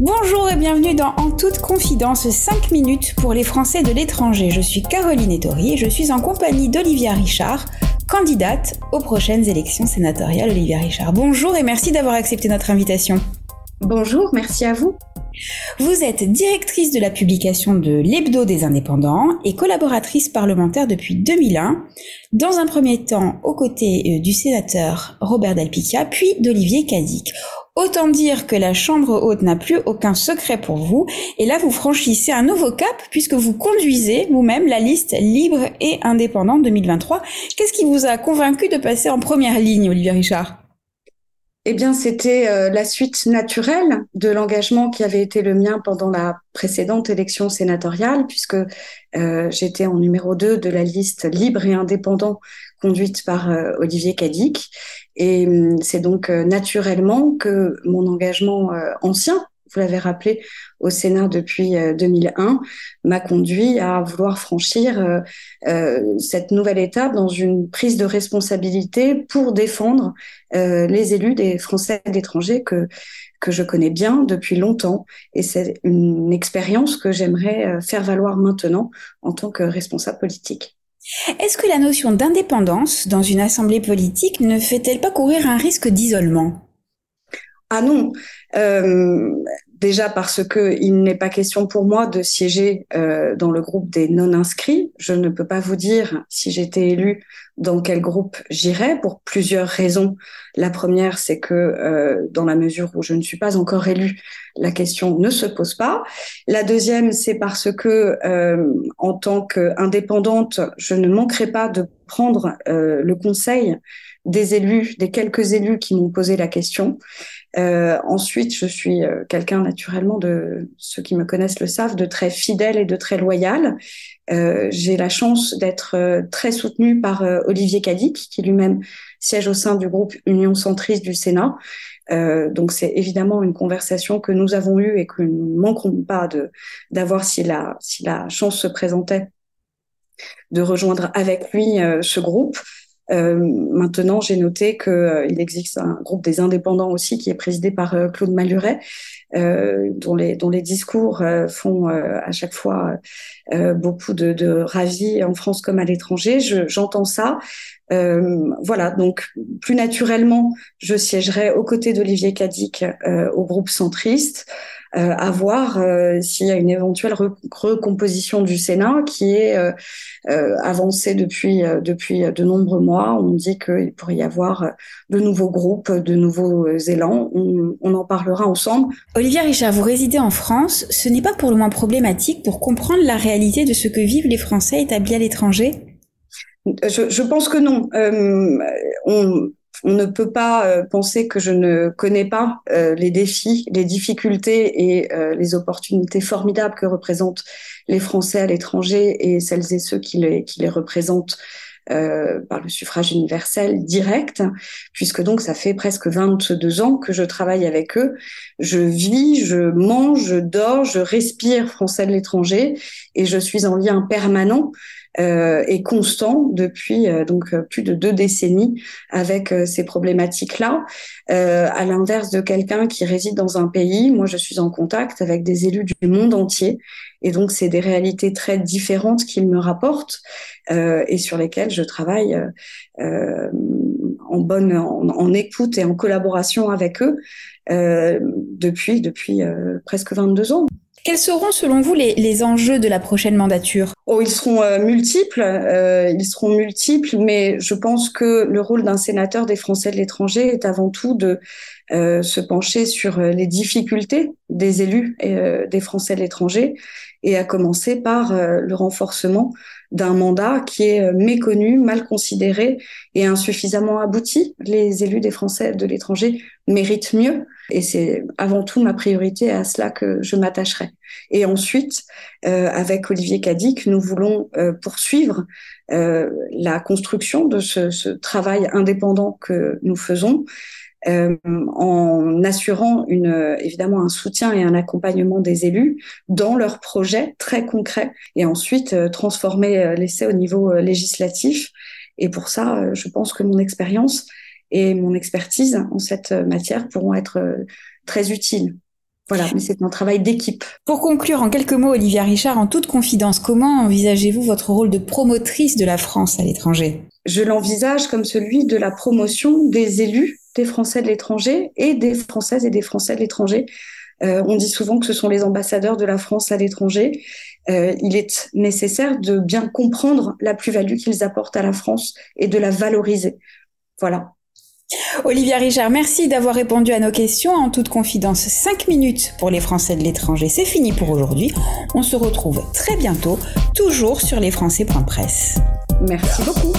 Bonjour et bienvenue dans En toute confidence 5 minutes pour les Français de l'étranger. Je suis Caroline Ettori et je suis en compagnie d'Olivia Richard, candidate aux prochaines élections sénatoriales. Olivia Richard, bonjour et merci d'avoir accepté notre invitation. Bonjour, merci à vous. Vous êtes directrice de la publication de l'Hebdo des indépendants et collaboratrice parlementaire depuis 2001, dans un premier temps aux côtés euh, du sénateur Robert Dalpicchia, puis d'Olivier Cadic. Autant dire que la Chambre haute n'a plus aucun secret pour vous, et là vous franchissez un nouveau cap puisque vous conduisez vous-même la liste libre et indépendante 2023. Qu'est-ce qui vous a convaincu de passer en première ligne, Olivier Richard? Eh bien, c'était euh, la suite naturelle de l'engagement qui avait été le mien pendant la précédente élection sénatoriale, puisque euh, j'étais en numéro 2 de la liste libre et indépendant conduite par euh, Olivier Cadic. Et hum, c'est donc naturellement que mon engagement ancien vous l'avez rappelé, au Sénat depuis 2001, euh, m'a conduit à vouloir franchir euh, euh, cette nouvelle étape dans une prise de responsabilité pour défendre les élus des Français d'étrangers que, que je connais bien depuis longtemps. Et c'est une expérience que j'aimerais faire valoir maintenant en tant que responsable politique. Est-ce que la notion d'indépendance dans une assemblée politique ne fait-elle pas courir un risque d'isolement? Ah non, euh, déjà parce que il n'est pas question pour moi de siéger euh, dans le groupe des non inscrits. Je ne peux pas vous dire si j'étais élue dans quel groupe j'irais pour plusieurs raisons. La première, c'est que euh, dans la mesure où je ne suis pas encore élue, la question ne se pose pas. La deuxième, c'est parce que en tant qu'indépendante, je ne manquerai pas de prendre le conseil des élus, des quelques élus qui m'ont posé la question. Euh, ensuite, je suis euh, quelqu'un naturellement de ceux qui me connaissent le savent, de très fidèle et de très loyal. Euh, J'ai la chance d'être euh, très soutenue par euh, Olivier Cadic, qui lui-même siège au sein du groupe Union centriste du Sénat. donc c'est évidemment une conversation que nous avons eue et que nous ne manquerons pas de d'avoir si la si la chance se présentait de rejoindre avec lui ce groupe. Euh, maintenant, j'ai noté qu'il euh, existe un groupe des indépendants aussi qui est présidé par euh, Claude Maluret, dont, les, dont les discours font à chaque fois beaucoup de, de ravis en France comme à l'étranger. J'entends ça. voilà, donc plus naturellement, je siégerai aux côtés d'Olivier Cadic au groupe centriste. Euh, à voir euh, s'il y a une éventuelle recomposition du Sénat qui est euh, avancée depuis, depuis de nombreux mois. On dit qu'il pourrait y avoir de nouveaux groupes, de nouveaux élans. On, on en parlera ensemble. Olivier Richard, vous résidez en France. Ce n'est pas pour le moins problématique pour comprendre la réalité de ce que vivent les Français établis à l'étranger? Je, je, pense que non. Euh, on, on ne peut pas euh, penser que je ne connais pas euh, les défis, les difficultés et euh, les opportunités formidables que représentent les Français à l'étranger et celles et ceux qui les, qui les représentent par le suffrage universel direct, puisque donc ça fait presque 22 ans que je travaille avec eux. Je vis, je mange, je dors, je respire français de l'étranger et je suis en lien permanent euh, est constant depuis euh, donc euh, plus de deux décennies avec ces problématiques-là. à l'inverse de quelqu'un qui réside dans un pays, moi je suis en contact avec des élus du monde entier et donc c'est des réalités très différentes qu'ils me rapportent et sur lesquelles je travaille en bonne en, en, écoute et en collaboration avec eux depuis depuis presque 22 ans. Quels seront selon vous les, enjeux de la prochaine mandature? Oh, ils seront euh, multiples, euh, ils seront multiples, mais je pense que le rôle d'un sénateur des Français de l'étranger est avant tout de euh, se pencher sur les difficultés des élus des Français de l'étranger, et à commencer par le renforcement d'un mandat qui est méconnu, mal considéré et insuffisamment abouti. Les élus des Français de l'étranger méritent mieux. Et c'est avant tout ma priorité à cela que je m'attacherai. Et ensuite, euh, avec Olivier Cadic, nous voulons euh, poursuivre euh, la construction de ce, travail indépendant que nous faisons. Euh, en assurant une, évidemment un soutien et un accompagnement des élus dans leurs projets très concrets et ensuite euh, transformer l'essai au niveau législatif. Et pour ça, je pense que mon expérience et mon expertise en cette matière pourront être très utiles. voilà, mais c'est un travail d'équipe. Pour conclure en quelques mots, Olivia Richard, en toute confidence, comment envisagez-vous votre rôle de promotrice de la France à l'étranger? Je l'envisage comme celui de la promotion des élus des Français de l'étranger et des Françaises et des Français de l'étranger. Euh, on dit souvent que ce sont les ambassadeurs de la France à l'étranger. Euh, il est nécessaire de bien comprendre la plus-value qu'ils apportent à la France et de la valoriser. Voilà. Olivia Richard, merci d'avoir répondu à nos questions en toute confidence. 5 minutes pour les Français de l'étranger, c'est fini pour aujourd'hui. On se retrouve très bientôt, toujours sur lesfrançais.press. Merci beaucoup.